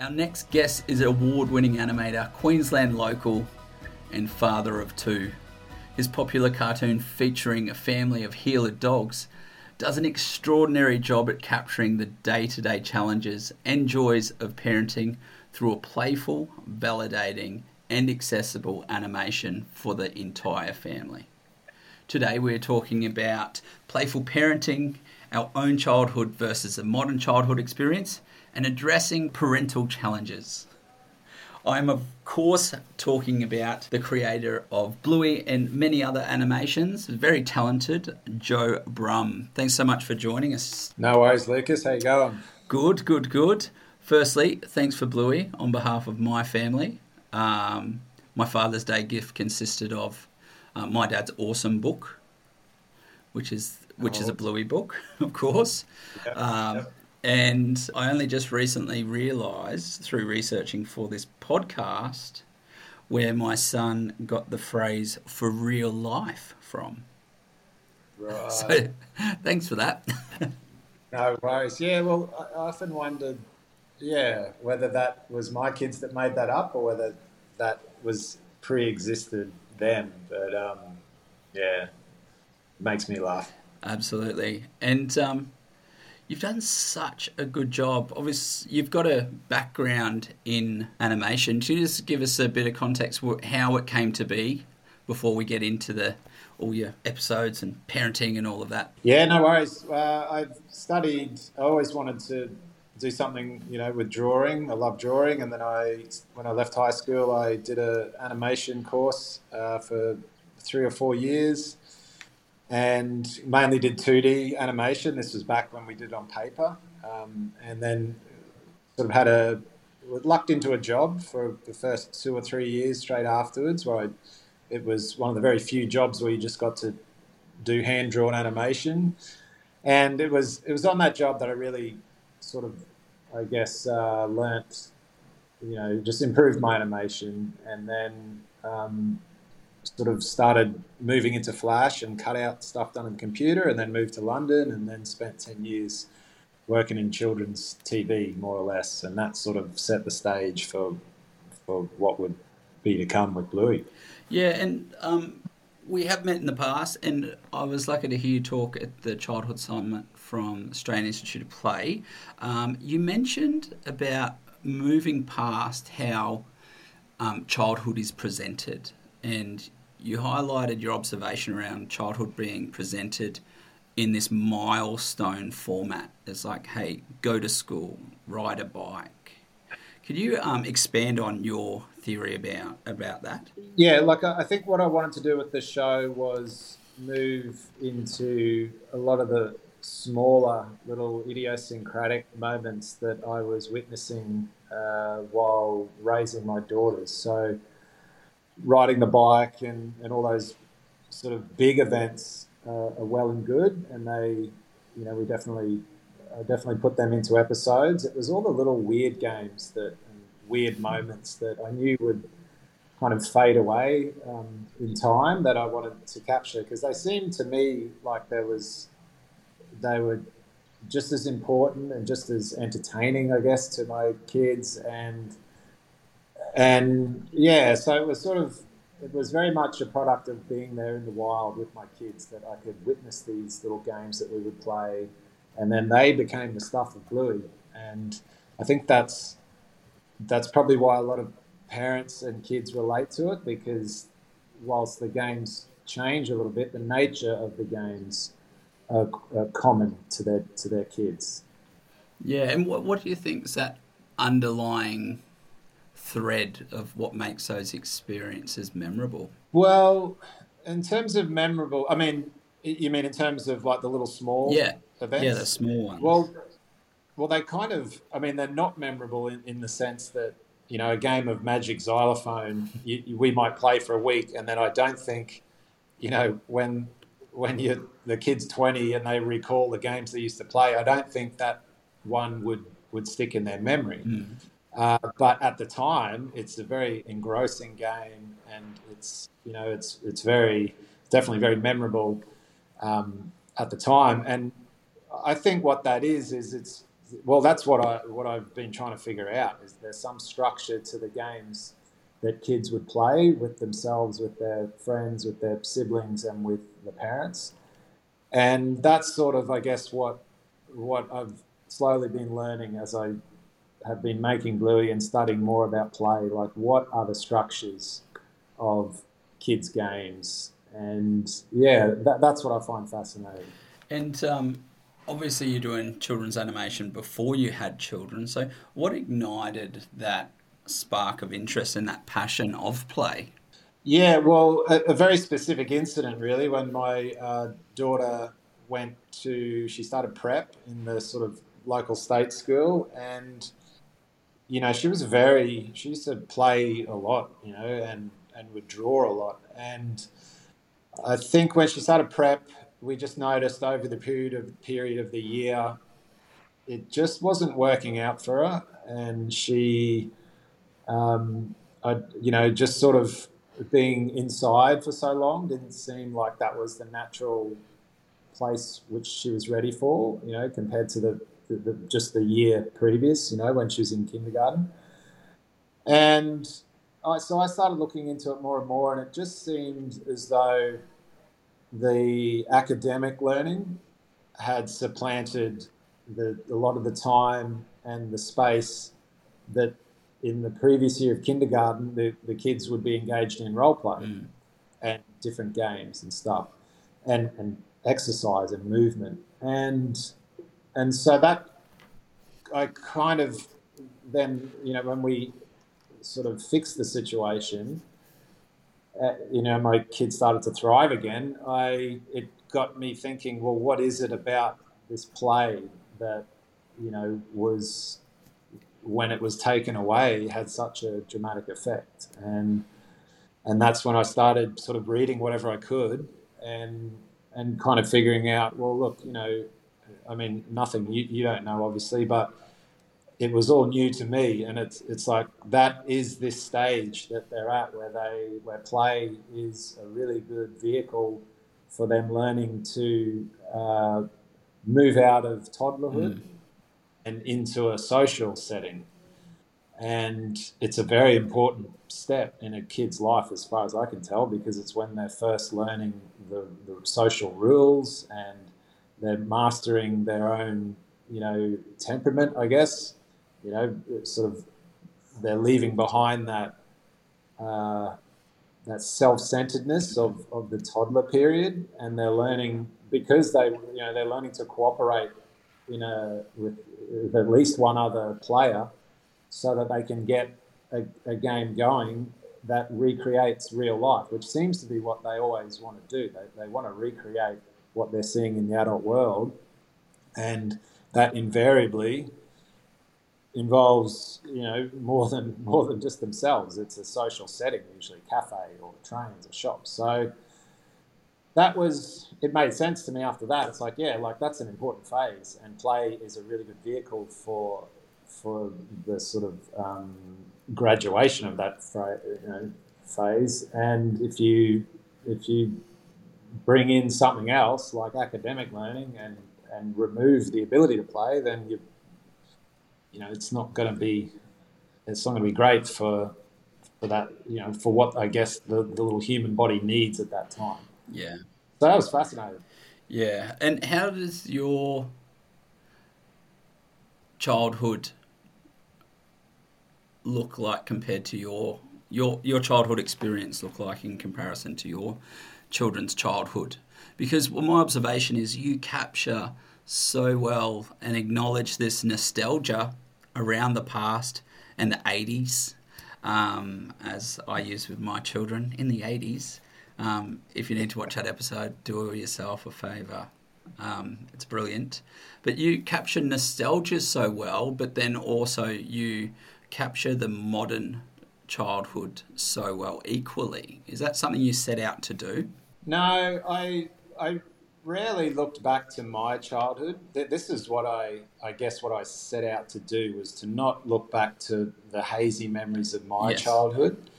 Our next guest is award winning animator, Queensland local, and father of two. His popular cartoon featuring a family of heeler dogs does an extraordinary job at capturing the day to day challenges and joys of parenting through a playful, validating, and accessible animation for the entire family. Today we're talking about playful parenting, our own childhood versus a modern childhood experience, and addressing parental challenges. I'm, of course, talking about the creator of Bluey and many other animations, very talented Joe Brumm. Thanks so much for joining us. No worries, Lucas. How you going? Good, good, good. Firstly, thanks for Bluey on behalf of my family. Um, my Father's Day gift consisted of uh, my dad's awesome book, which is which oh. is a. Bluey book, of course. Um. And I only just recently realised through researching for this podcast where my son got the phrase for real life from. Right. So thanks for that. no worries. Yeah, well, I often wondered, yeah, whether that was my kids that made that up or whether that was pre existed then. But um, yeah, it makes me laugh. Absolutely. And um, You've done such a good job. Obviously, you've got a background in animation. Could you just give us a bit of context how it came to be before we get into the all your episodes and parenting and all of that? Yeah, no worries. Uh, I've studied. I always wanted to do something, you know, with drawing. I love drawing, and then I, when I left high school, I did an animation course uh, for three or four years and mainly did 2D animation. This was back when we did it on paper, um, and then sort of had a lucked into a job for the first two or three years straight afterwards, where I, it was one of the very few jobs where you just got to do hand drawn animation, and it was it was on that job that I really sort of, I guess, uh, learnt, you know, just improved my animation, and then. Um, sort of started moving into Flash and cut out stuff done on the computer, and then moved to London, and then spent ten years working in children's TV, more or less, and that sort of set the stage for for what would be to come with Bluey. Yeah, and um, we have met in the past, and I was lucky to hear you talk at the Childhood Summit from Australian Institute of Play. Um, you mentioned about moving past how um, childhood is presented and you highlighted your observation around childhood being presented in this milestone format. It's like, hey, go to school, ride a bike. Could you um, expand on your theory about about that? Yeah, like I think what I wanted to do with the show was move into a lot of the smaller little idiosyncratic moments that I was witnessing uh, while raising my daughters. So riding the bike and, and all those sort of big events uh, are well and good, and they, you know, we definitely definitely put them into episodes. It was all the little weird games that weird moments that I knew would kind of fade away um, in time that I wanted to capture because they seemed to me like there was they were just as important and just as entertaining, I guess, to my kids and and yeah, so it was sort of it was very much a product of being there in the wild with my kids that I could witness these little games that we would play, and then they became the stuff of Bluey, and I think that's that's probably why a lot of parents and kids relate to it because whilst the games change a little bit, the nature of the games are, are common to their to their kids. Yeah, and what what do you think is that underlying thread of what makes those experiences memorable? Well, in terms of memorable, I mean, you mean in terms of like the little small yeah. events? Yeah, the small ones. Well, well, they kind of, I mean, they're not memorable in, in the sense that, you know, a game of Magic Xylophone, you, you, we might play for a week, and then I don't think, you know, when when you the kid's 20 and they recall the games they used to play, I don't think that one would, would stick in their memory. Mm. Uh, but at the time, it's a very engrossing game, and it's you know it's it's very definitely very memorable um, at the time. And I think what that is is it's well, that's what I what I've been trying to figure out. Is there some structure to the games that kids would play with themselves, with their friends, with their siblings, and with the parents? And that's sort of, I guess, what what I've slowly been learning as I have been making Bluey and studying more about play. Like, what are the structures of kids' games? And yeah, that, that's what I find fascinating. And um, obviously, you're doing children's animation before you had children. So, what ignited that spark of interest and that passion of play? Yeah, well, a, a very specific incident, really, when my uh, daughter went to, she started prep in the sort of local state school, and you know, she was very, she used to play a lot, you know, and and would draw a lot, and I think when she started prep, we just noticed over the period of period of the year, it just wasn't working out for her, and she, um, I, you know, just sort of being inside for so long didn't seem like that was the natural place which she was ready for, you know, compared to the, the, the just the year previous, you know, when she was in kindergarten. And I, so I started looking into it more and more, and it just seemed as though the academic learning had supplanted the, a lot of the time and the space that in the previous year of kindergarten, the, the kids would be engaged in role play mm. and different games and stuff and, and exercise and movement. And, and so that I kind of then, you know, when we sort of fixed the situation, uh, you know, my kids started to thrive again. I it got me thinking, well, what is it about this play that you know was when it was taken away had such a dramatic effect and and that's when I started sort of reading whatever I could and and kind of figuring out well look you know I mean nothing you, you don't know obviously but it was all new to me, and it's it's like that is this stage that they're at where they where play is a really good vehicle for them learning to uh, move out of toddlerhood mm. and into a social setting, and it's a very important step in a kid's life, as far as I can tell, because it's when they're first learning the, the social rules and they're mastering their own, you know, temperament, I guess you know, sort of they're leaving behind that uh, that self-centeredness of, of the toddler period, and they're learning because they you know they're learning to cooperate in a with, with at least one other player, so that they can get a, a game going that recreates real life, which seems to be what they always want to do. They, they want to recreate what they're seeing in the adult world, and that invariably involves you know more than more than just themselves. It's a social setting, usually cafe or trains or shops. So that was it made sense to me after that. It's like yeah, like that's an important phase, and play is a really good vehicle for for the sort of um, graduation of that you know, phase. And if you if you bring in something else like academic learning and and remove the ability to play, then you you know, it's not going to be, it's not going to be great for, for that, you know, for what I guess the, the little human body needs at that time. Yeah. So that was fascinating. Yeah. And how does your childhood look like compared to your your your childhood experience look like in comparison to your children's childhood? Because well, my observation is you capture so well and acknowledge this nostalgia around the past and the 80s, um, as I use with my children in the 80s. Um, if you need to watch that episode, do yourself a favour. Um, it's brilliant. But you capture nostalgia so well, but then also you capture the modern childhood so well equally. Is that something you set out to do? No, I I rarely looked back to my childhood. This is what I, I guess, what I set out to do was to not look back to the hazy memories of my yes. childhood,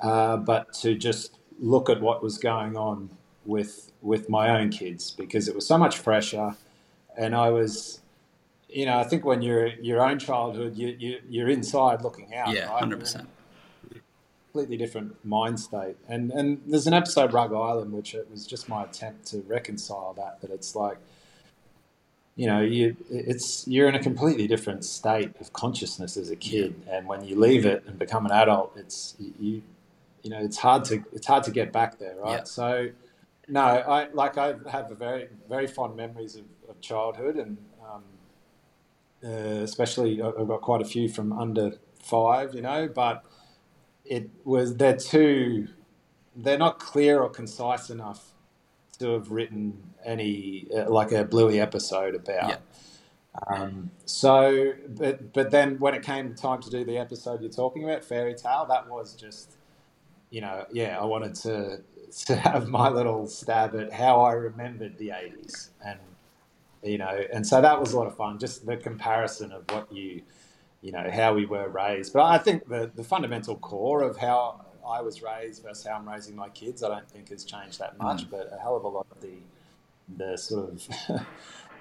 uh, but to just look at what was going on with with my own kids because it was so much fresher, and I was you know, I think when you're your own childhood, you, you you're inside looking out. Yeah, hundred percent. Completely different mind state, and and there's an episode Rug Island, which it was just my attempt to reconcile that. That it's like, you know, you it's you're in a completely different state of consciousness as a kid, and when you leave it and become an adult, it's you, you know, it's hard to it's hard to get back there, right? Yeah. So, no, I like I have a very very fond memories of, of childhood and uh, especially I've got quite a few from under five, you know, but it was they're too they're not clear or concise enough to have written any uh, like a Bluey episode about. Yeah. Um, so, but but then when it came time to do the episode you're talking about, Fairy Tale, that was just, you know, yeah, I wanted to to have my little stab at how I remembered the '80s and you know, and so that was a lot of fun. Just the comparison of what you, you know, how we were raised. But I think the the fundamental core of how I was raised versus how I'm raising my kids, I don't think has changed that much. Mm. But a hell of a lot of the the sort of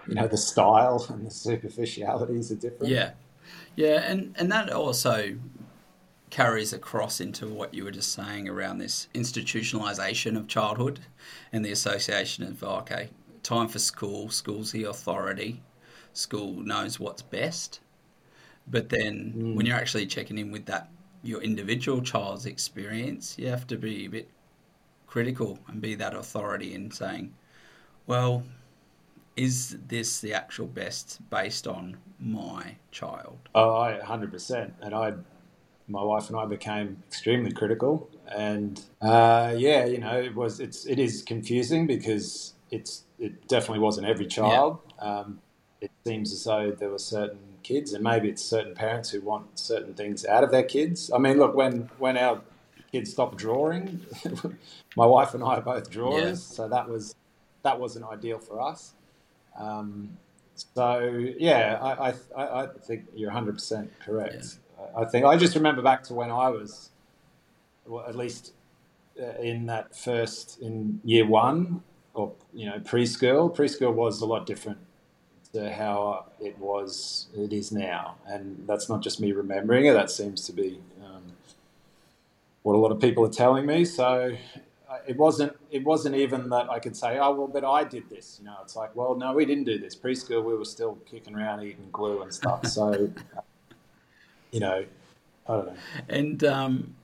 you know the style and the superficialities are different. Yeah, yeah, and and that also carries across into what you were just saying around this institutionalization of childhood and the association of okay time for school. School's the authority. School knows what's best. But then mm. when you're actually checking in with that your individual child's experience, you have to be a bit critical and be that authority in saying, well, is this the actual best based on my child? Oh, I 100%. And I, my wife and I became extremely critical. And uh, yeah, you know, it was, it's, it is confusing because it's it definitely wasn't every child. Yeah. Um, it seems as though there were certain kids, and maybe it's certain parents who want certain things out of their kids. I mean, look, when when our kids stopped drawing, my wife and I are both drawers, yeah. so that was that wasn't ideal for us. Um, so yeah, I, I, I think you're 100 percent correct. Yeah. I think I just remember back to when I was, well, at least uh, in that first in year one, or you know preschool. Preschool was a lot different to how it was it is now, and that's not just me remembering it. That seems to be um, what a lot of people are telling me. So uh, it wasn't it wasn't even that I could say, oh well, but I did this. You know, it's like, well, no, we didn't do this. Preschool, we were still kicking around eating glue and stuff. So you know, I don't know. And um,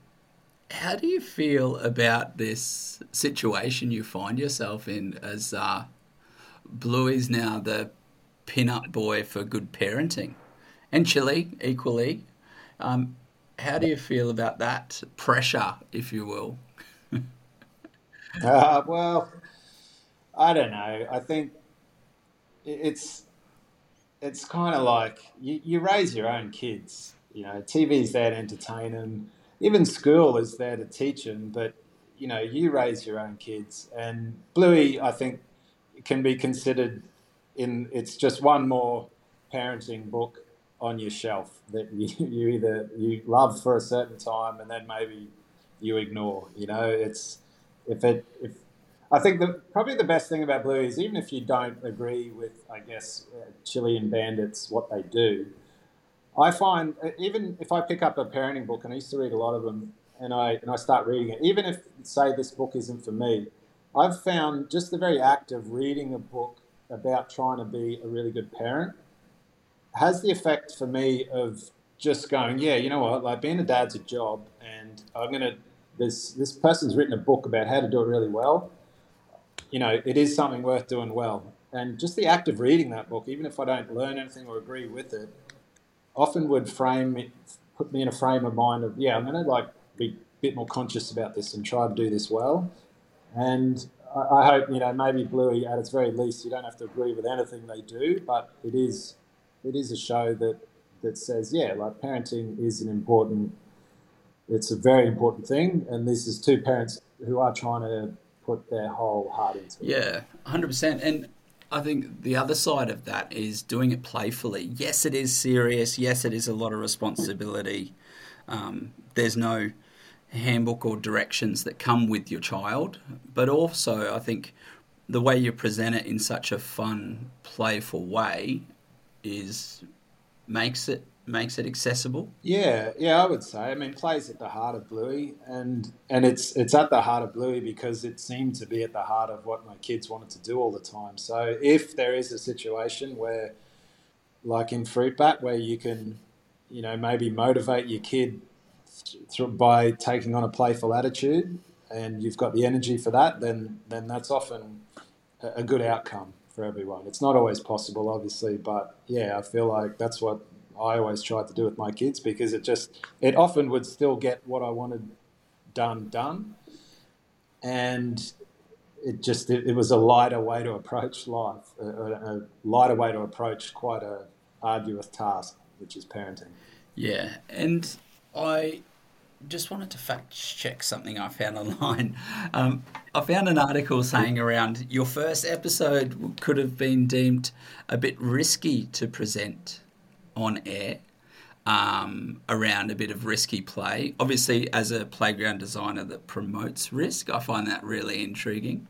how do you feel about this situation you find yourself in as uh, Bluey's now the pin-up boy for good parenting, and Chili equally? Um, how do you feel about that pressure, if you will? uh, well, I don't know. I think it's it's kind of like you, you raise your own kids. You know, TV's there to entertain them even school is there to teach them, but you know, you raise your own kids, and Bluey, I think, can be considered in. It's just one more parenting book on your shelf that you, you either you love for a certain time and then maybe you ignore. You know, it's if it if I think the probably the best thing about Blue is even if you don't agree with, I guess, uh, Chili and Bandits what they do, I find uh, even if I pick up a parenting book, and I used to read a lot of them, and I and I start reading it, even if say this book isn't for me, I've found just the very act of reading a book about trying to be a really good parent has the effect for me of just going, yeah, you know what, like being a dad's a job, and I'm gonna this this person's written a book about how to do it really well. You know, it is something worth doing well, and just the act of reading that book, even if I don't learn anything or agree with it often would frame it, put me in a frame of mind of yeah, I'm to like be a bit more conscious about this and try to do this well. And I, hope you know maybe Bluey at its very least you don't have to agree with anything they do, but it is it is a show that that says yeah, like parenting is an important. It's a very important thing, and this is two parents who are trying to put their whole heart into it. Yeah, hundred percent. And I think the other side of that is doing it playfully. Yes, it is serious. Yes, it is a lot of responsibility. Um, there's no handbook or directions that come with your child, but also I think the way you present it in such a fun, playful way is makes it makes it accessible. Yeah, yeah, I would say. I mean, plays at the heart of Bluey, and and it's it's at the heart of Bluey because it seemed to be at the heart of what my kids wanted to do all the time. So if there is a situation where, like in Fruit Bat, where you can, you know, maybe motivate your kid th- by taking on a playful attitude, and you've got the energy for that, then then that's often a, a good outcome for everyone. It's not always possible, obviously, but yeah, I feel like that's what I always tried to do with my kids because it just it often would still get what I wanted done done, and it just it, it was a lighter way to approach life, a, a, lighter way to approach quite a arduous task, which is parenting. Yeah, and I just wanted to fact check something I found online. Um, I found an article saying around your first episode could have been deemed a bit risky to present on air um, around a bit of risky play. Obviously, as a playground designer that promotes risk, I find that really intriguing.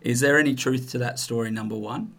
Is there any truth to that story, number one?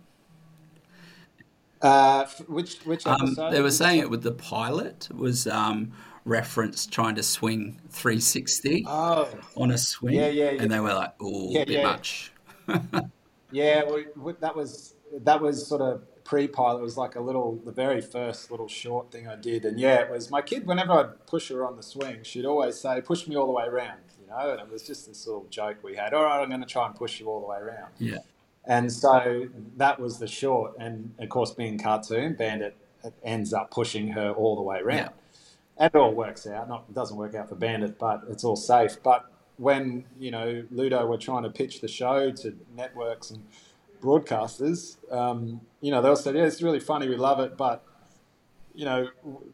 Uh, which which episode? Um, they were saying it with the pilot was um, referenced trying to swing 360 oh. on a swing. Yeah, yeah, yeah. And they were like, "Oh, yeah, bit yeah. much." yeah, well, that was that was sort of pre-pilot. It was like a little, the very first little short thing I did, and yeah, it was my kid. Whenever I'd push her on the swing, she'd always say, "Push me all the way around," you know. And it was just this little joke we had. All right, I'm going to try and push you all the way around. Yeah. And so that was the short, and of course, being cartoon, Bandit ends up pushing her all the way around. Yeah and it all works out. Not it doesn't work out for Bandit, but it's all safe. But when you know Ludo were trying to pitch the show to networks and broadcasters, um, you know they all said, "Yeah, it's really funny. We love it, but." You know,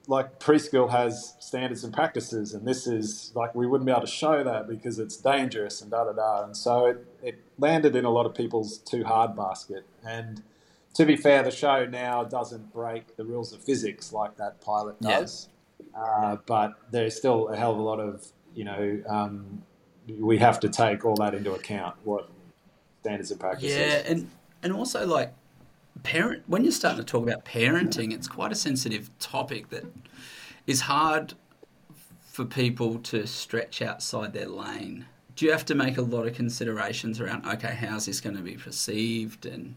like preschool has standards and practices, and this is like we wouldn't be able to show that because it's dangerous and da da da. And so it, it landed in a lot of people's too hard basket. And to be fair, the show now doesn't break the rules of physics like that pilot does. Uh, but there's still a hell of a lot of, you know, um, we have to take all that into account, what standards and practices. Yeah, and, and also like parent, when you're starting to talk about parenting, it's quite a sensitive topic that is hard for people to stretch outside their lane. Do you have to make a lot of considerations around, okay, how's this going to be perceived? And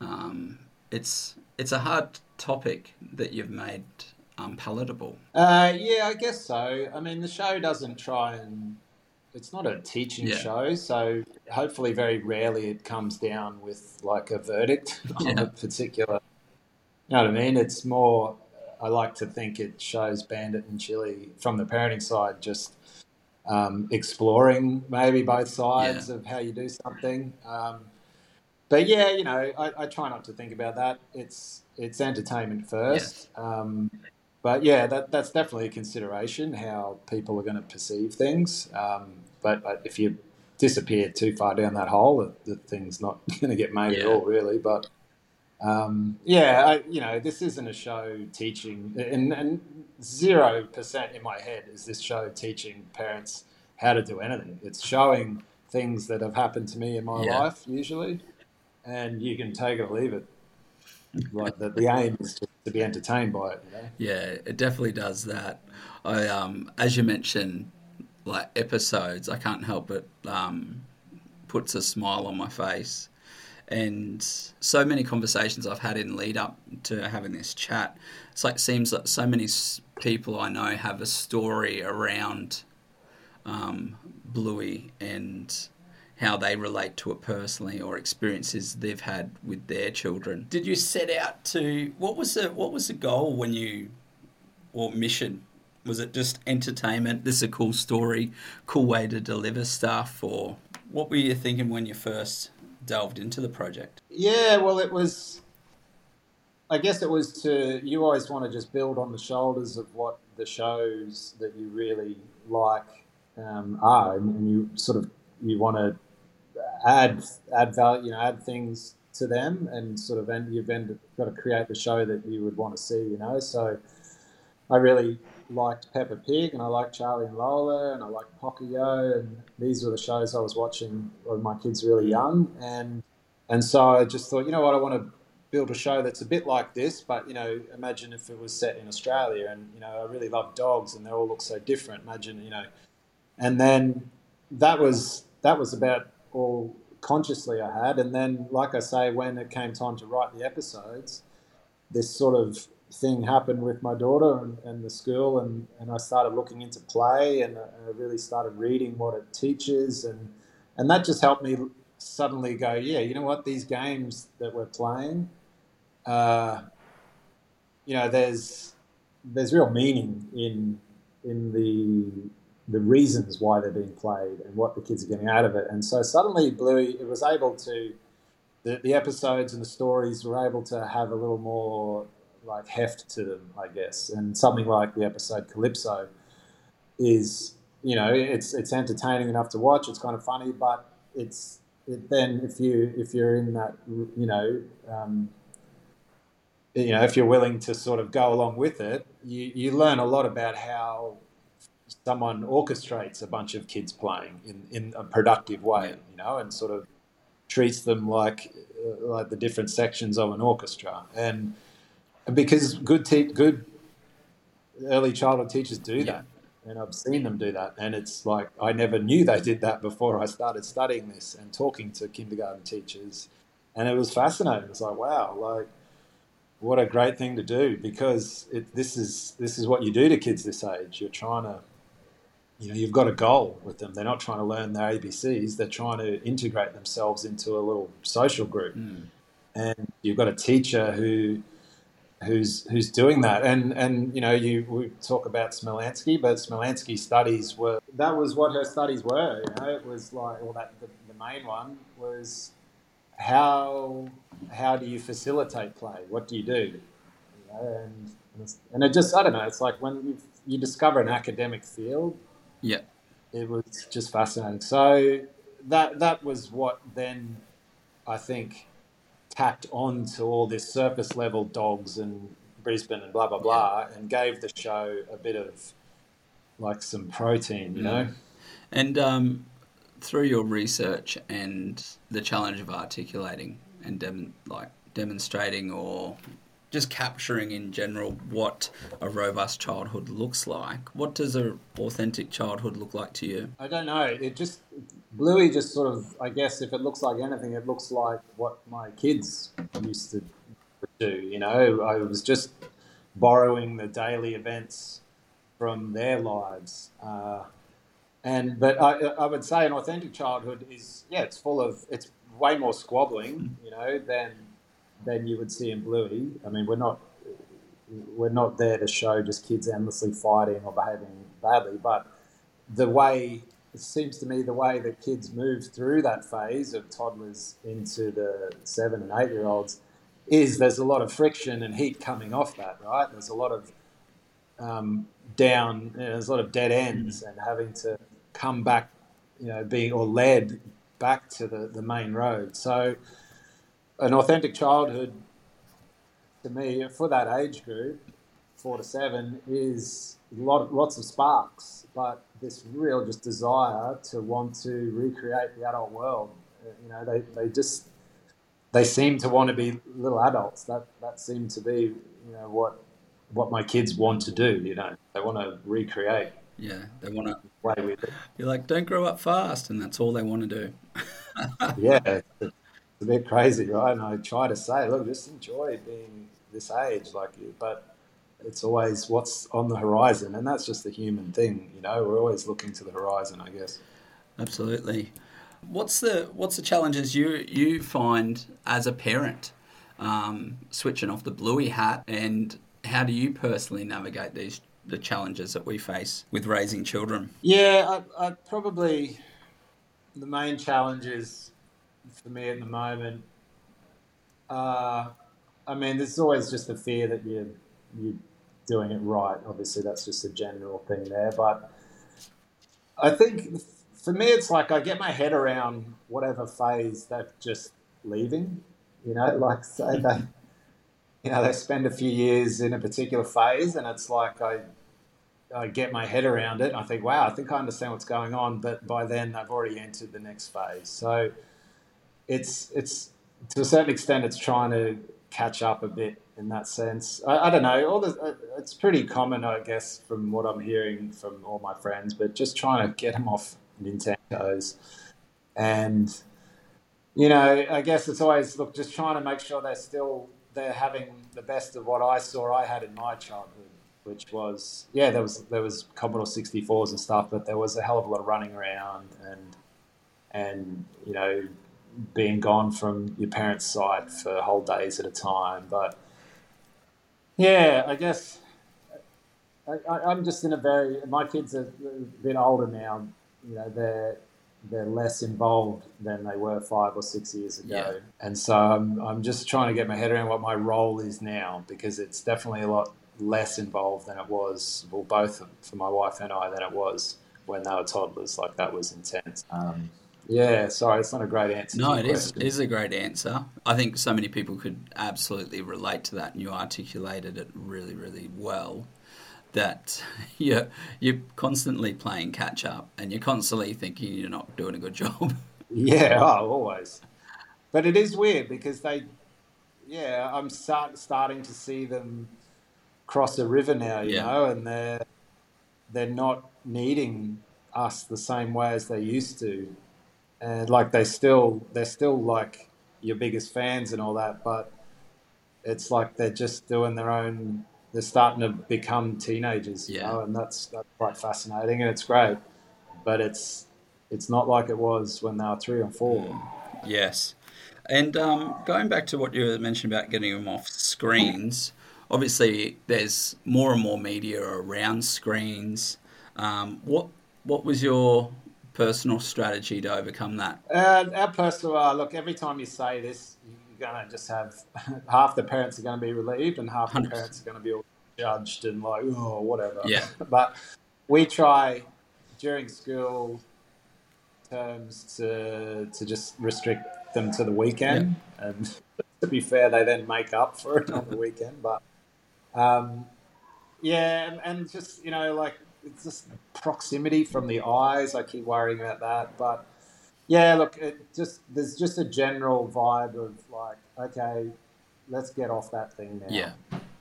um, it's it's a hard topic that you've made unpalatable. Uh, yeah, I guess so. I mean, the show doesn't try and. It's not a teaching yeah. show, so hopefully, very rarely it comes down with like a verdict yeah. on a particular. You know what I mean? It's more. I like to think it shows Bandit and Chili from the parenting side, just um, exploring maybe both sides yeah. of how you do something. Um, but yeah, you know, I, I, try not to think about that. It's it's entertainment first. Um, but yeah, that, that's definitely a consideration how people are going to perceive things. Um, but, but, if you disappear too far down that hole, the, the thing's not going to get made yeah. at all, really. But um, yeah, I, you know, this isn't a show teaching, and zero percent in my head is this show teaching parents how to do anything. It's showing things that have happened to me in my yeah. life usually, and you can take it or leave it like the, the aim is to, to, be entertained by it. You know? Yeah, it definitely does that. I um, as you mentioned, like episodes, I can't help but um, puts a smile on my face. And so many conversations I've had in lead up to having this chat, it's like seems like so many people I know have a story around um, Bluey and how they relate to it personally or experiences they've had with their children. Did you set out to what was the what was the goal when you or mission? Was it just entertainment? This is a cool story, cool way to deliver stuff, or what were you thinking when you first delved into the project? Yeah, well, it was. I guess it was to you always want to just build on the shoulders of what the shows that you really like um, are, and you sort of you want to add add value, you know, add things to them, and sort of end you've ended, got to create the show that you would want to see, you know. So I really liked Peppa Pig, and I liked Charlie and Lola, and I liked Pocoyo, and these were the shows I was watching when my kids were really young, and and so I just thought, you know what, I want to build a show that's a bit like this, but you know, imagine if it was set in Australia, and you know, I really love dogs, and they all look so different. Imagine, you know, and then that was that was about all consciously I had, and then, like I say, when it came time to write the episodes, this sort of thing happened with my daughter and, and the school, and, and I started looking into play, and I really started reading what it teaches, and and that just helped me suddenly go, yeah, you know what, these games that we're playing, uh, you know, there's there's real meaning in in the the reasons why they're being played and what the kids are getting out of it. And so suddenly, Bluey, it was able to the, the episodes and the stories were able to have a little more like heft to them, I guess. And something like the episode Calypso is, you know, it's it's entertaining enough to watch. It's kind of funny, but it's it, then if you if you're in that, you know. Um, you know, if you're willing to sort of go along with it, you, you learn a lot about how someone orchestrates a bunch of kids playing in, in a productive way, you know, and sort of treats them like uh, like the different sections of an orchestra. And because good te- good early childhood teachers do yeah. that, and I've seen them do that, and it's like I never knew they did that before I started studying this and talking to kindergarten teachers, and it was fascinating. It's like wow, like what a great thing to do because it, this is this is what you do to kids this age. You're trying to you know, you've got a goal with them. They're not trying to learn their ABCs. They're trying to integrate themselves into a little social group. Mm. And you've got a teacher who who's who's doing that. And and you know, you we talk about Smilansky, but Smilansky studies were that was what her studies were. You know, it was like, well, that the, the main one was how how do you facilitate play? What do you do? You know, and and it just I don't know. It's like when you you discover an academic field yeah. It was just fascinating. So that that was what then I think tacked on to all this surface level dogs and Brisbane and blah blah blah yeah. and gave the show a bit of like some protein, you know. And um, through your research and the challenge of articulating and dem- like demonstrating or just capturing in general what a robust childhood looks like. What does an authentic childhood look like to you? I don't know. It just Bluey just sort of I guess if it looks like anything, it looks like what my kids used to do. You know, I was just borrowing the daily events from their lives. Uh, and but I, I would say an authentic childhood is yeah, it's full of it's way more squabbling, you know, than than you would see in Bluey. I mean, we're not we're not there to show just kids endlessly fighting or behaving badly, but the way it seems to me the way that kids move through that phase of toddlers into the seven and eight year olds is there's a lot of friction and heat coming off that, right? There's a lot of um, down, you know, there's a lot of dead ends and having to come back, you know, being or led back to the, the main road. So an authentic childhood to me for that age group, four to seven, is lot, lots of sparks, but this real just desire to want to recreate the adult world. Uh, you know, they, they just they seem to want to be little adults. That that seemed to be you know what what my kids want to do. You know, they want to recreate. Yeah, they want to play with it. You're like, don't grow up fast, and that's all they want to do. yeah, a bit crazy, right? And I try to say, look, just enjoy being this age, like you, but it's always what's on the horizon, and that's just the human thing, you know. We're always looking to the horizon, I guess. Absolutely. What's the what's the challenges you you find as a parent, um, switching off the bluey hat, and how do you personally navigate these the challenges that we face with raising children? Yeah, I, I probably the main challenge is for me at the moment. Uh, I mean, there's always just the fear that you're you're doing it right. Obviously, that's just a general thing there. But I think for me, it's like I get my head around whatever phase they're just leaving. You know, like say they, you know, they spend a few years in a particular phase, and it's like I. I get my head around it. I think, wow, I think I understand what's going on. But by then, they've already entered the next phase. So, it's it's to a certain extent it's trying to catch up a bit in that sense. I, I don't know. All the, uh, it's pretty common, I guess, from what I'm hearing from all my friends. But just trying to get them off Nintendos, and you know, I guess it's always look just trying to make sure they're still they're having the best of what I saw I had in my childhood, which was yeah, there was there was Commodore 64s and stuff, but there was a hell of a lot of running around and and you know being gone from your parents' side for whole days at a time. But yeah, I guess I, am just in a very. My kids are a bit older now. You know, they're they're less involved than they were five or six years ago, yeah. and so I'm I'm just trying to get my head around what my role is now because it's definitely a lot less involved than it was. Well, both for my wife and I than it was when they were toddlers. Like that was intense. Um, yeah, sorry, it's not a great answer. No, it is, it is a great answer. I think so many people could absolutely relate to that, and you articulated it really, really well. That you're you're constantly playing catch up, and you're constantly thinking you're not doing a good job. Yeah, oh, always. But it is weird because they, yeah, I'm start, starting to see them cross a river now, you yeah. know, and they're they're not needing us the same way as they used to and like they still they're still like your biggest fans and all that, but it's like they're just doing their own. They're starting to become teenagers, you yeah. know, and that's that's quite fascinating and it's great. But it's it's not like it was when they were three or four. Yes, and um, going back to what you mentioned about getting them off screens, obviously there's more and more media around screens. Um, what what was your personal strategy to overcome that? Uh, our personal uh, look. Every time you say this, you're going to just have half the parents are going to be relieved, and half 100%. the parents are going to be all judged and like, oh, whatever. Yeah. but we try during school terms to to just restrict them to the weekend, yeah. and to be fair, they then make up for it on the weekend. But um, yeah, and, and just you know, like it's just proximity from the eyes. I keep worrying about that, but yeah, look, it just there's just a general vibe of like, okay, let's get off that thing now. Yeah.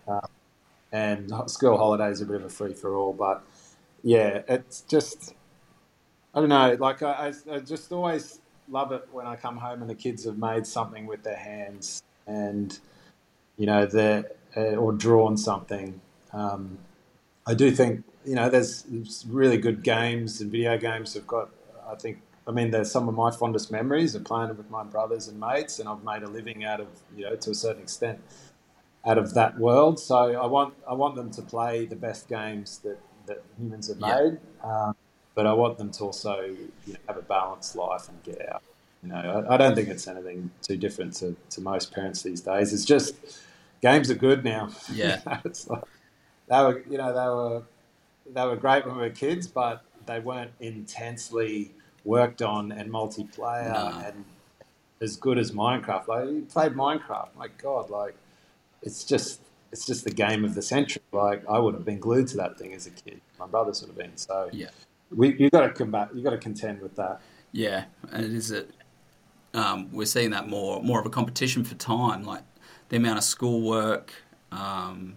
Uh, and school holidays are a bit of a free for all, but yeah, it's just I don't know. Like I, I, just always love it when I come home and the kids have made something with their hands and you know they're uh, or drawn something. Um, I do think you know, there's, really good games and video games. Have got, I think, I mean, there's some of my fondest memories of playing with my brothers and mates, and I've made a living out of, you know, to a certain extent, out of that world. So I want, I want them to play the best games that, that humans have made, yeah. um, but I want them to also you know, have a balanced life and get out. You know, I, I don't think it's anything too different to, to most parents these days. It's just games are good now. Yeah, it's like, they were, you know, they were they were great when we were kids, but they weren't intensely worked on and multiplayer no. and as good as Minecraft. Like you played Minecraft, my God, like it's just it's just the game of the century. Like I would have been glued to that thing as a kid. My brothers would have been. So yeah, we you got to combat. You got to contend with that. Yeah, and it is a. Um, we're seeing that more more of a competition for time, like the amount of schoolwork, um,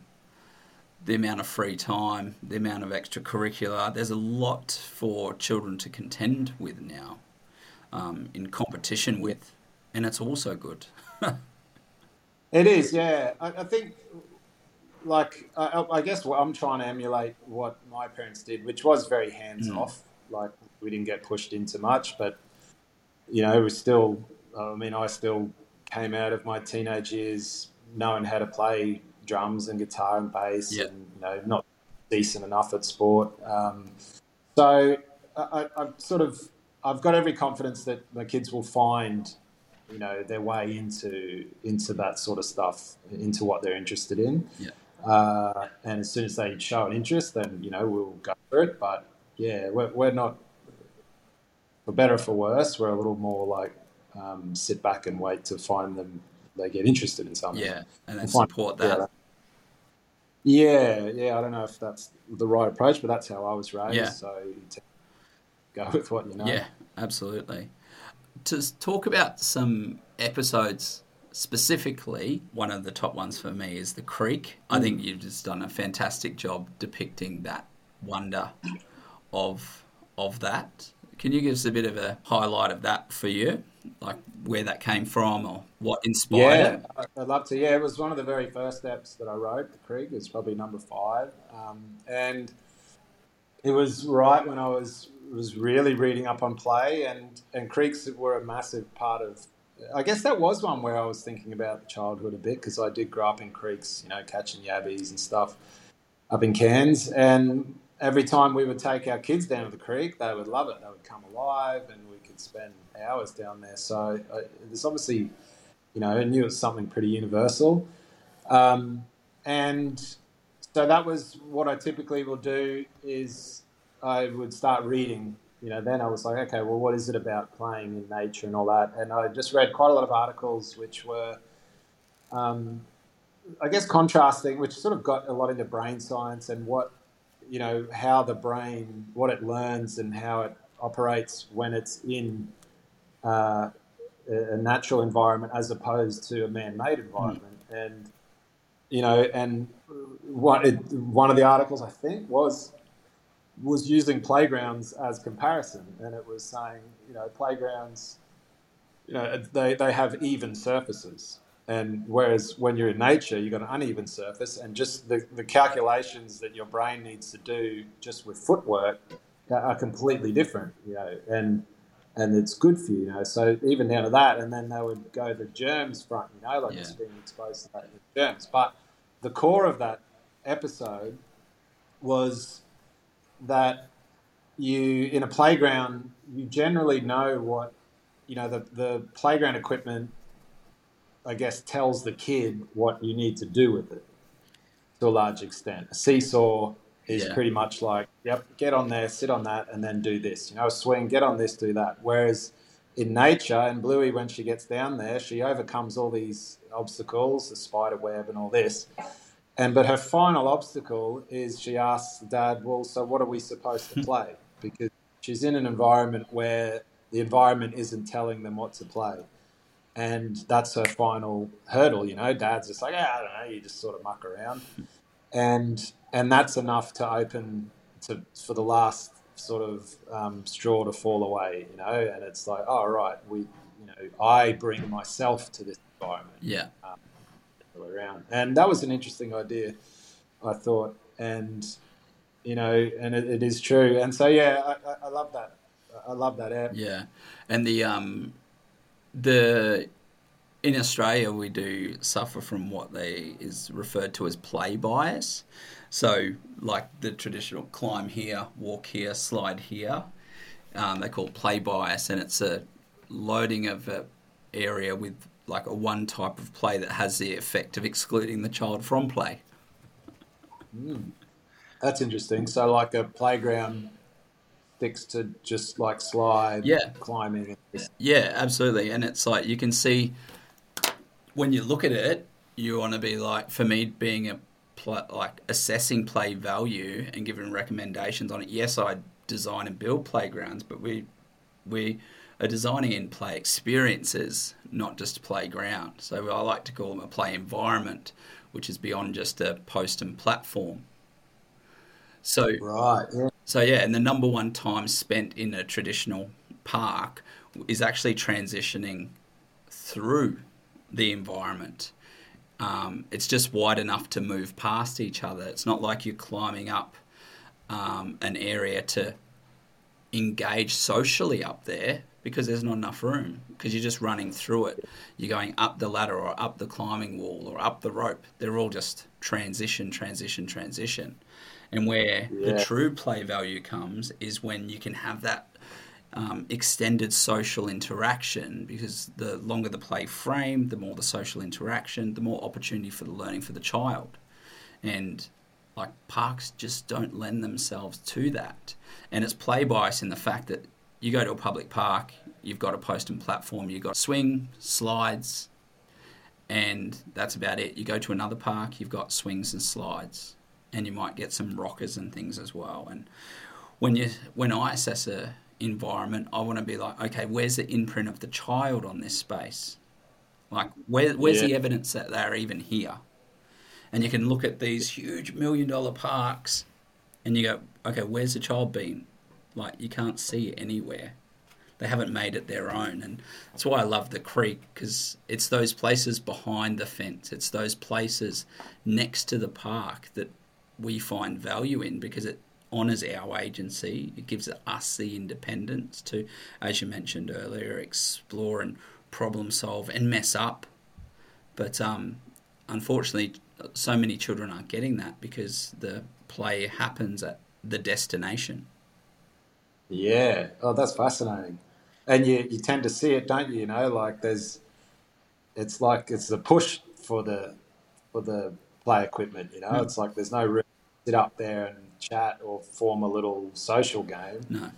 the amount of free time, the amount of extracurricular. There's a lot for children to contend with now, um, in competition with, and it's also good. it is, yeah. I, I think, like, I, I, guess what I'm trying to emulate what my parents did, which was very hands mm. off. Like, we didn't get pushed into much, but you know, we still. I mean, I still came out of my teenage years knowing how to play drums and guitar and bass, and you know, not decent enough at sport. Um, so I, I've sort of I've got every confidence that my kids will find, you know, their way into into that sort of stuff, into what they're interested in. Yeah. Uh, and as soon as they show an interest, then you know we'll go for it. But yeah, we're, we're not for better or for worse. We're a little more like um, sit back and wait to find them they get interested in something. Yeah, and then support that. Yeah, yeah. I don't know if that's the right approach, but that's how I was raised. Yeah. So go with what you know. Yeah, absolutely. To talk about some episodes specifically, one of the top ones for me is the creek. I think mm. you've just done a fantastic job depicting that wonder of of that. Can you give us a bit of a highlight of that for you, like where that came from or what inspired Yeah, it? I'd love to. Yeah, it was one of the very first steps that I wrote. The Creek It's probably number five, um, and it was right when I was was really reading up on play, and and creeks were a massive part of. I guess that was one where I was thinking about the childhood a bit because I did grow up in creeks, you know, catching yabbies and stuff up in Cairns, and every time we would take our kids down to the creek, they would love it. They would come alive, and we could spend hours down there. So uh, there's obviously, you know, I knew it was something pretty universal, um, and so that was what I typically will do is I would start reading. You know, then I was like, okay, well, what is it about playing in nature and all that? And I just read quite a lot of articles which were, um, I guess, contrasting, which sort of got a lot into brain science and what, you know, how the brain, what it learns and how it operates when it's in uh, a natural environment as opposed to a man-made environment. And you know, and what it, one of the articles I think was was using playgrounds as comparison, and it was saying, you know, playgrounds, you know, they they have even surfaces, and whereas when you're in nature, you've got an uneven surface, and just the, the calculations that your brain needs to do just with footwork are completely different, you know, and and it's good for you, you know. So even down to that, and then they would go the germs front, you know, like Yeah. just being exposed to that with germs. But the core of that episode was that you in a playground you generally know what you know the the playground equipment I guess tells the kid what you need to do with it to a large extent. A seesaw is Yeah. pretty much like, yep, get on there, sit on that, and then do this. You know, a swing, get on this, do that. Whereas in nature, and Bluey, when she gets down there, she overcomes all these obstacles, the spider web and all this. And but her final obstacle is she asks Dad, "Well, so what are we supposed to play?" Because she's in an environment where the environment isn't telling them what to play, and that's her final hurdle. You know, Dad's just like, "Yeah, I don't know," you just sort of muck around, and and that's enough to open to for the last sort of um, straw to fall away. You know, and it's like, "Oh, right, we, you know, I bring myself to this environment." Yeah, way around. And that was an interesting idea, I thought. And you know, and it, it is true. And so yeah, I, I, I love that. I love that app. yeah, and the um, the in Australia we do suffer from what they is referred to as play bias. So like the traditional climb here, walk here, slide here, um, they call play bias, and it's a loading of a area with like a one type of play that has the effect of excluding the child from play. That's interesting. So like a playground sticks to just like slide, Yeah. climbing. Yeah, absolutely. And it's like you can see when you look at it, you want to be like, for me, being a pl- like assessing play value and giving recommendations on it. Yes, I design and build playgrounds, but we we are designing in play experiences, not just a playground. So I like to call them a play environment, which is beyond just a post and platform. So Right. Yeah. So yeah, and the number one time spent in a traditional park is actually transitioning through the environment. Um, it's just wide enough to move past each other. It's not like you're climbing up um, an area to engage socially up there because there's not enough room because you're just running through it. You're going up the ladder or up the climbing wall or up the rope. They're all just transition, transition, transition. And where the true play value comes is when you can have that um, extended social interaction because the longer the play frame, the more the social interaction, the more opportunity for the learning for the child. And like parks just don't lend themselves to that. And it's play bias in the fact that you go to a public park, you've got a post and platform, you've got swing, slides, and that's about it. You go to another park, you've got swings and slides, and you might get some rockers and things as well. And when you when I assess a environment, I want to be like, okay, where's the imprint of the child on this space? Like, where, where's Yeah. the evidence that they're even here? And you can look at these huge million dollar parks and you go, okay, where's the child been? Like, you can't see it anywhere. They haven't made it their own. And that's why I love the creek because it's those places behind the fence, it's those places next to the park that we find value in because it honors our agency. It gives us the independence to, as you mentioned earlier, explore and problem solve and mess up. But um, unfortunately, so many children aren't getting that because the play happens at the destination. Yeah. Oh, that's fascinating. And you, you tend to see it, don't you? You know, like there's, it's like it's a push for the for the play equipment. You know, Mm. it's like there's no room sit up there and chat or form a little social game. No.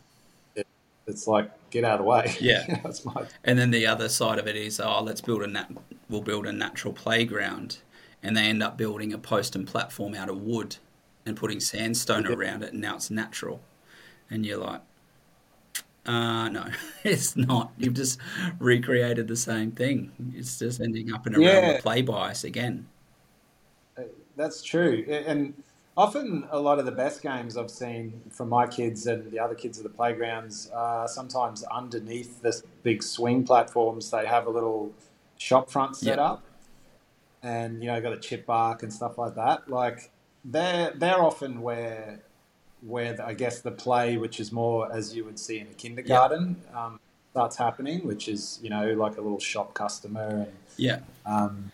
It's like get out of the way. Yeah. that's my And then the other side of it is, oh, let's build a nat- we'll build a natural playground, and they end up building a post and platform out of wood, and putting sandstone Yeah. around it, and now it's natural, and you're like, uh, no, it's not. You've just recreated the same thing. It's just ending up in a realm yeah. of play bias again. That's true. And often, a lot of the best games I've seen from my kids and the other kids at the playgrounds are sometimes underneath the big swing platforms. They have a little shop front set Yeah. up, and you know, got a chip bark and stuff like that. Like they're they're often where where the, I guess the play, which is more as you would see in a kindergarten, um, starts happening. Which is you know like a little shop customer and Yeah, um,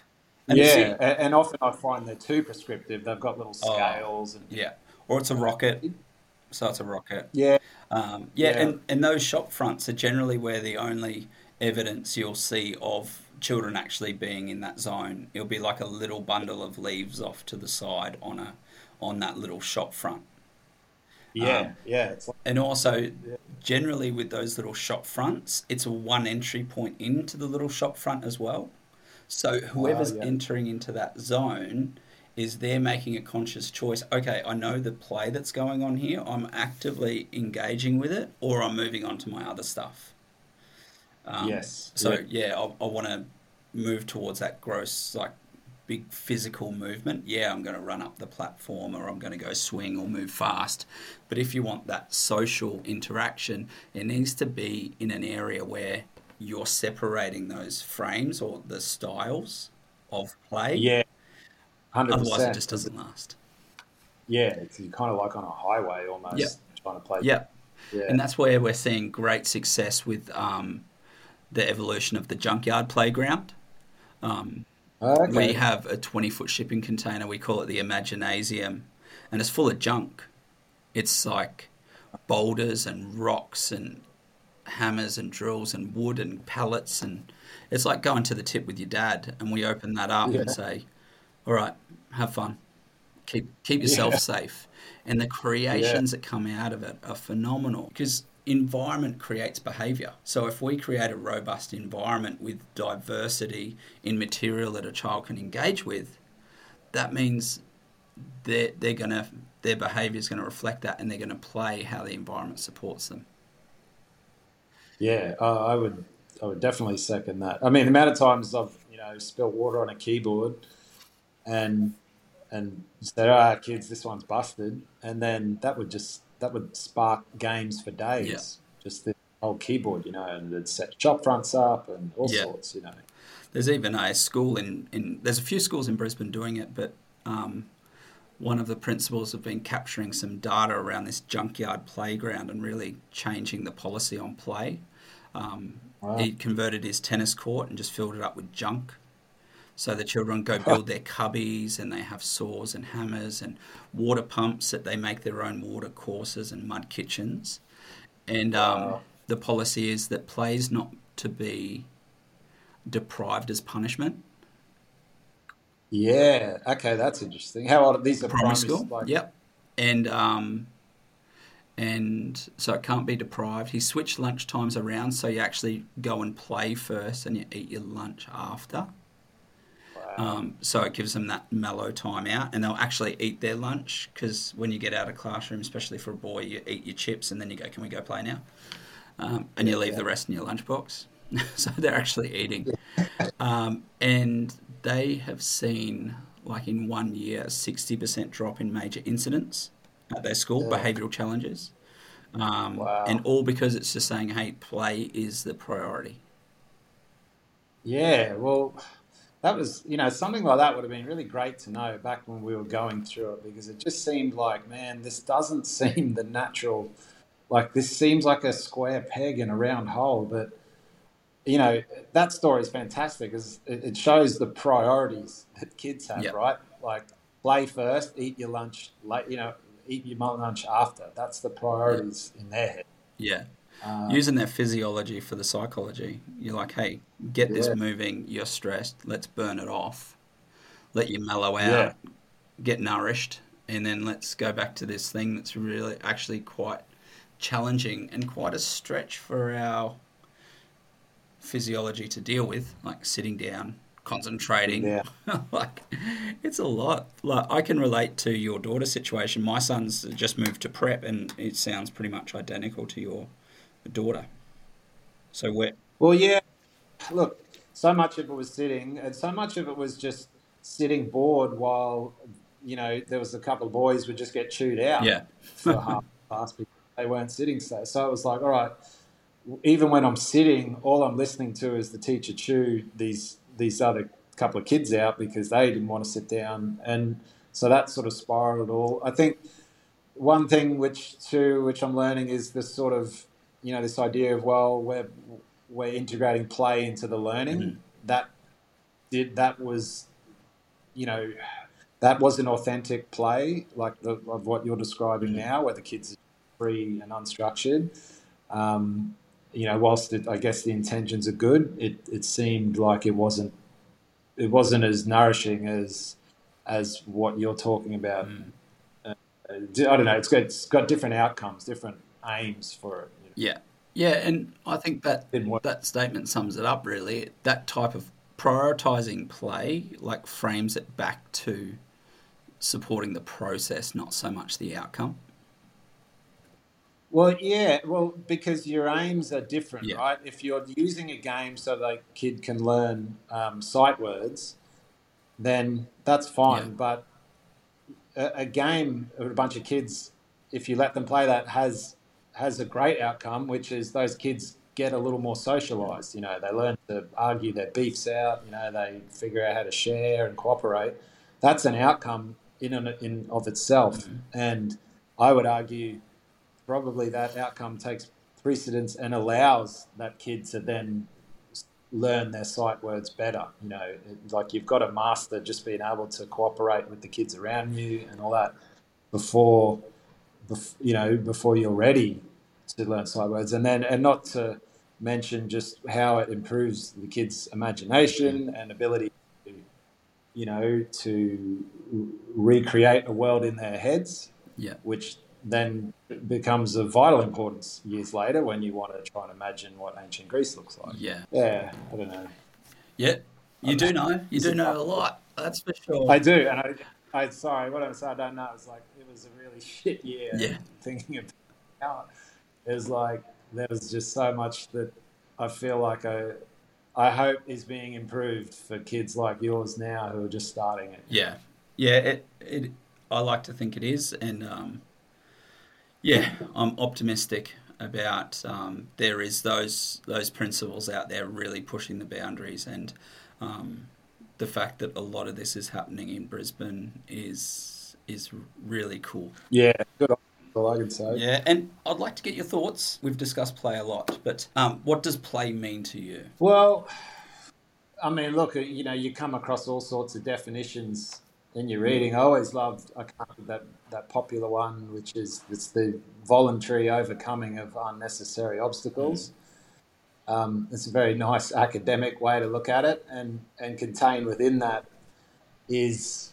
And yeah, and often I find they're too prescriptive. They've got little Oh. scales and yeah, or it's a rocket. So it's a rocket. yeah, Um, yeah, Yeah. And, and those shop fronts are generally where the only evidence you'll see of children actually being in that zone. It'll be like a little bundle of leaves off to the side on a on that little shop front. yeah, Um, yeah. It's like, And also, generally with those little shop fronts, it's a one entry point into the little shop front as well. So whoever's Oh, yeah. entering into that zone is they're making a conscious choice. Okay, I know the play that's going on here. I'm actively engaging with it, or I'm moving on to my other stuff. Um, Yes, So yeah. yeah, I, I want to move towards that gross, like big physical movement. Yeah, I'm going to run up the platform, or I'm going to go swing or move fast. But if you want that social interaction, it needs to be in an area where you're separating those frames or the styles of play. yeah, hundred Otherwise, it just doesn't last. Yeah, it's kind of like on a highway almost Yeah. trying to play. Yeah. yeah, And that's where we're seeing great success with um, the evolution of the junkyard playground. Um, okay. We have a 20 foot shipping container, we call it the Imaginasium, and it's full of junk. It's like boulders and rocks and hammers and drills and wood and pallets. And it's like going to the tip with your dad. And we open that up and say, All right, have fun. Keep, keep yourself Yeah. safe. And the creations that come out of it are phenomenal because environment creates behavior. So if we create a robust environment with diversity in material that a child can engage with, that means they're, they're gonna their behavior is going to reflect that and they're going to play how the environment supports them. Yeah, uh, I would, I would definitely second that. I mean, the amount of times I've, you know, spilled water on a keyboard, and and said, "Ah, kids, this one's busted," and then that would just that would spark games for days. Yeah. Just the whole keyboard, you know, and it'd set shop fronts up and all Yeah. sorts, you know. There's even a school in, in there's a few schools in Brisbane doing it, but um, one of the principals have been capturing some data around this junkyard playground and really changing the policy on play. Um, Wow. He converted his tennis court and just filled it up with junk. So the children go build their cubbies and they have saws and hammers and water pumps that they make their own water courses and mud kitchens. And um, Wow. the policy is that play is not to be deprived as punishment. Yeah. Okay, that's interesting. How old? These are Primary primary school. Like, Yep. And um, and so it can't be deprived. He switched lunch times around so you actually go and play first and you eat your lunch after. Wow. Um, so it gives them that mellow time out, and they'll actually eat their lunch because when you get out of classroom, especially for a boy, you eat your chips and then you go, "Can we go play now?" Um, and you leave Yeah. the rest in your lunchbox. so they're actually eating. Um, and they have seen, like in one year, a 60% drop in major incidents at their school, yeah. behavioural challenges. Um, wow. And all because it's just saying, hey, play is the priority. Yeah, well, that was, you know, something like that would have been really great to know back when we were going through it because it just seemed like, man, this doesn't seem the natural, like, this seems like a square peg in a round hole. But, you know, that story is fantastic because it shows the priorities that kids have, yep. right? Like, play first, eat your lunch late, you know, eat your lunch after. That's the priorities yep. in their head. Yeah. Um, Using that physiology for the psychology. You're like, hey, get yeah. this moving. You're stressed. Let's burn it off. Let you mellow out. Yeah. Get nourished. And then let's go back to this thing that's really actually quite challenging and quite a stretch for our physiology to deal with, like sitting down, concentrating. Yeah. like it's a lot. Like I can relate to your daughter's situation. My son's just moved to prep and it sounds pretty much identical to your daughter. So where? Well, yeah. Look, so much of it was sitting, and so much of it was just sitting bored while you know there was a couple of boys would just get chewed out. Yeah. for half past because they weren't sitting. So, so it was like, all right. Even when I'm sitting, all I'm listening to is the teacher chew these these other couple of kids out because they didn't want to sit down, and so that sort of spiraled all. I think one thing which too which I'm learning is this sort of you know, this idea of well, we're we're integrating play into the learning. Mm-hmm. That did that was, you know, that was an authentic play like the, of what you're describing mm-hmm. now, where the kids are free and unstructured. Um, you know, whilst it, I guess the intentions are good, it, it seemed like it wasn't it wasn't as nourishing as as what you're talking about. Mm. Uh, I don't know. It's got it's got different outcomes, different aims for it. Yeah. Yeah, and I think that that statement sums it up really. That type of prioritizing play like frames it back to supporting the process, not so much the outcome. Well, yeah, well, because your aims are different, yeah. right? If you're using a game so the kid can learn um, sight words, then that's fine. Yeah. But a, a game with a bunch of kids, if you let them play that, has has a great outcome, which is those kids get a little more socialized. You know, they learn to argue their beefs out. You know, they figure out how to share and cooperate. That's an outcome in and in of itself. Mm-hmm. And I would argue probably that outcome takes precedence and allows that kid to then learn their sight words better. You know, like you've got to master just being able to cooperate with the kids around you and all that before you know, before you're ready to learn sight words, and then and not to mention just how it improves the kids' imagination mm. and ability, to, you know, to recreate a world in their heads. Yeah. Which then becomes of vital importance years later when you want to try and imagine what ancient Greece looks like. Yeah. Yeah. I don't know. Yeah. You do know. You do know a lot. That's for sure. I do, and I, I sorry, what I'm saying, I don't know. It's like it was a really shit year. Yeah. Thinking about it was like there was just so much that I feel like I I hope is being improved for kids like yours now who are just starting it. Yeah, yeah. It it I like to think it is, and um, yeah, I'm optimistic about um, there is those those principles out there really pushing the boundaries and. Um, the fact that a lot of this is happening in Brisbane is is really cool. Yeah, good. All I can say. Yeah, and I'd like to get your thoughts. We've discussed play a lot, but um, what does play mean to you? Well, I mean, look, you know, you come across all sorts of definitions in your reading. I always loved I can't that that popular one, which is it's the voluntary overcoming of unnecessary obstacles. Mm. Um, it's a very nice academic way to look at it, and and contained within that is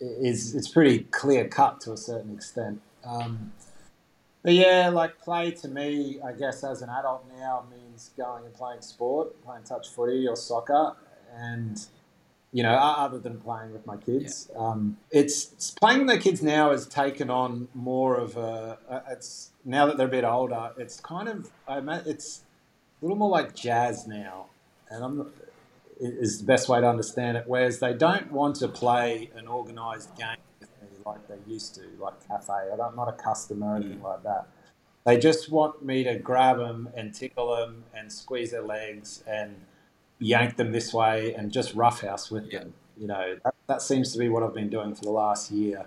is it's pretty clear cut to a certain extent. Um, but yeah, like play to me, I guess as an adult now means going and playing sport, playing touch footy or soccer, and you know, other than playing with my kids, yeah. um, it's, it's, playing with the kids now has taken on more of a. It's now that they're a bit older, it's kind of I it's a little more like jazz now, and I'm is the best way to understand it. Whereas they don't want to play an organised game with me like they used to, like cafe. I'm not a customer or anything mm. like that. They just want me to grab them and tickle them and squeeze their legs and yank them this way and just roughhouse with yeah. them. You know, that, that seems to be what I've been doing for the last year.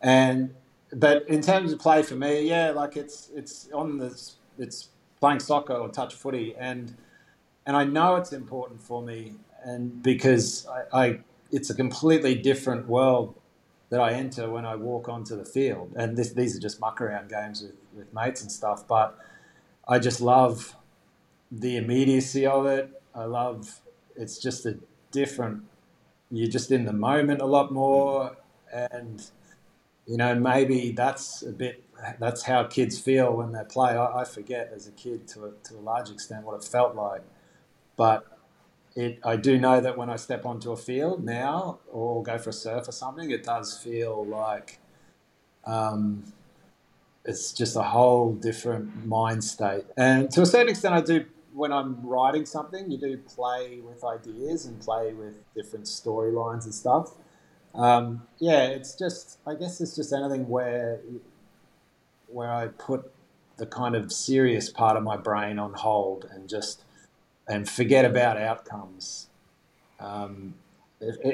And but in terms of play for me, yeah, like it's it's on the it's playing soccer or touch footy, and and I know it's important for me, and because I, I it's a completely different world that I enter when I walk onto the field, and this, these are just muck around games with, with mates and stuff, but I just love the immediacy of it. I love it's just a different. You're just in the moment a lot more, and you know, maybe that's a bit, that's how kids feel when they play. I, I forget as a kid to a, to a large extent what it felt like. But it, I do know that when I step onto a field now or go for a surf or something, it does feel like um, it's just a whole different mind state. And to a certain extent, I do when I'm writing something, you do play with ideas and play with different storylines and stuff. Um, yeah, it's just I guess it's just anything where where I put the kind of serious part of my brain on hold and just and forget about outcomes. Um,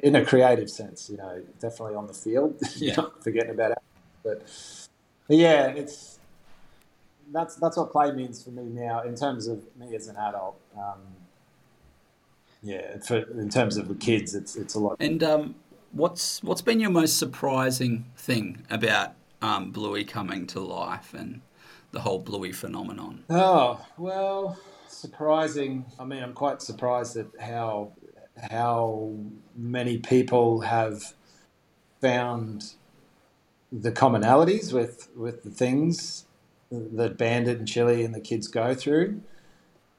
in a creative sense, you know, definitely on the field, yeah. forgetting about it. But, but yeah, it's that's that's what play means for me now in terms of me as an adult. Um, yeah, for, in terms of the kids, it's it's a lot. And um, what's what's been your most surprising thing about um, Bluey coming to life and the whole Bluey phenomenon? Oh well, surprising. I mean, I'm quite surprised at how how many people have found the commonalities with with the things that Bandit and Chili and the kids go through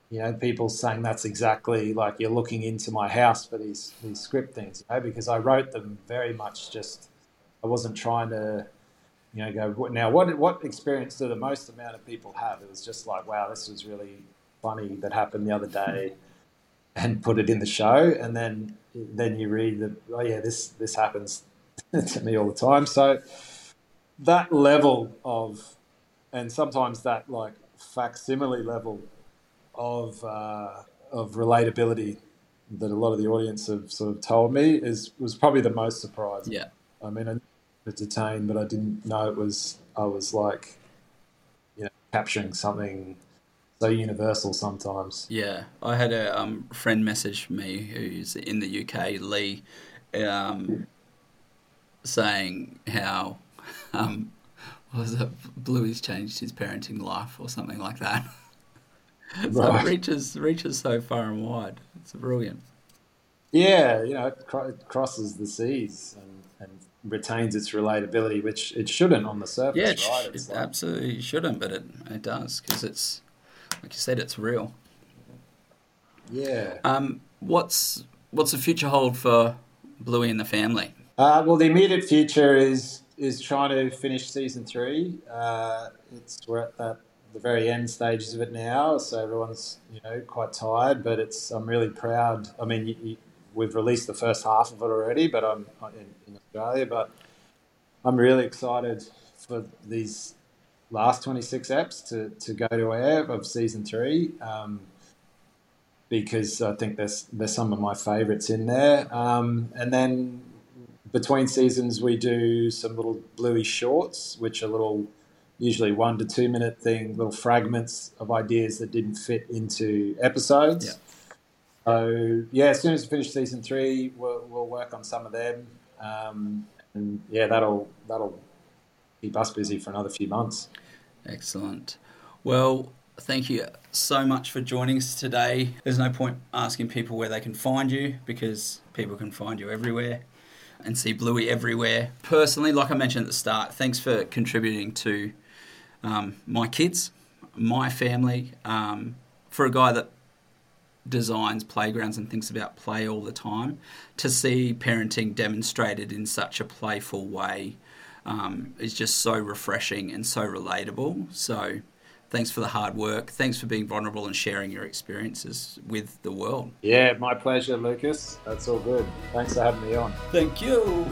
you know, people saying that's exactly like you're looking into my house for these these script things, you know, because I wrote them very much just I wasn't trying to, you know, go now what what experience do the most amount of people have? It was just like, wow, this was really funny that happened the other day, and put it in the show, and then then you read that oh yeah, this this happens to me all the time. So that level of, and sometimes that like facsimile level of uh, of relatability that a lot of the audience have sort of told me is was probably the most surprising. Yeah, I mean, I was detained, but I didn't know it was. I was like, you know, capturing something so universal sometimes. Yeah, I had a um, friend message me who's in the UK, Lee, um, saying how um, was it Bluey's changed his parenting life or something like that. so it reaches reaches so far and wide. It's brilliant. Yeah, you know, it, it crosses the seas and, and, retains its relatability, which it shouldn't on the surface. Yeah, it, right? it like... absolutely shouldn't, but it it does because it's like you said, it's real. Yeah. Um, what's what's the future hold for Bluey and the family? Uh, well, the immediate future is is trying to finish season three. Uh, it's we're at that the very end stages of it now, so everyone's you know quite tired. But it's I'm really proud. I mean, you, you, we've released the first half of it already, but I'm in, in, Australia. But I'm really excited for these last 26 apps to, to go to air of season three. Um, because I think there's there's some of my favourites in there, um, and then between seasons we do some little bluey shorts, which are little usually one to two minute thing, little fragments of ideas that didn't fit into episodes. Yeah. So yeah, as soon as we finish season three, we'll, we'll work on some of them, um, and yeah, that'll that'll keep us busy for another few months. Excellent. Well, thank you so much for joining us today. There's no point asking people where they can find you because people can find you everywhere and see Bluey everywhere. Personally, like I mentioned at the start, thanks for contributing to um, my kids, my family, um, for a guy that designs playgrounds and thinks about play all the time, to see parenting demonstrated in such a playful way um, is just so refreshing and so relatable. So, Thanks for the hard work. Thanks for being vulnerable and sharing your experiences with the world. Yeah, my pleasure, Lucas. That's all good. Thanks for having me on. Thank you.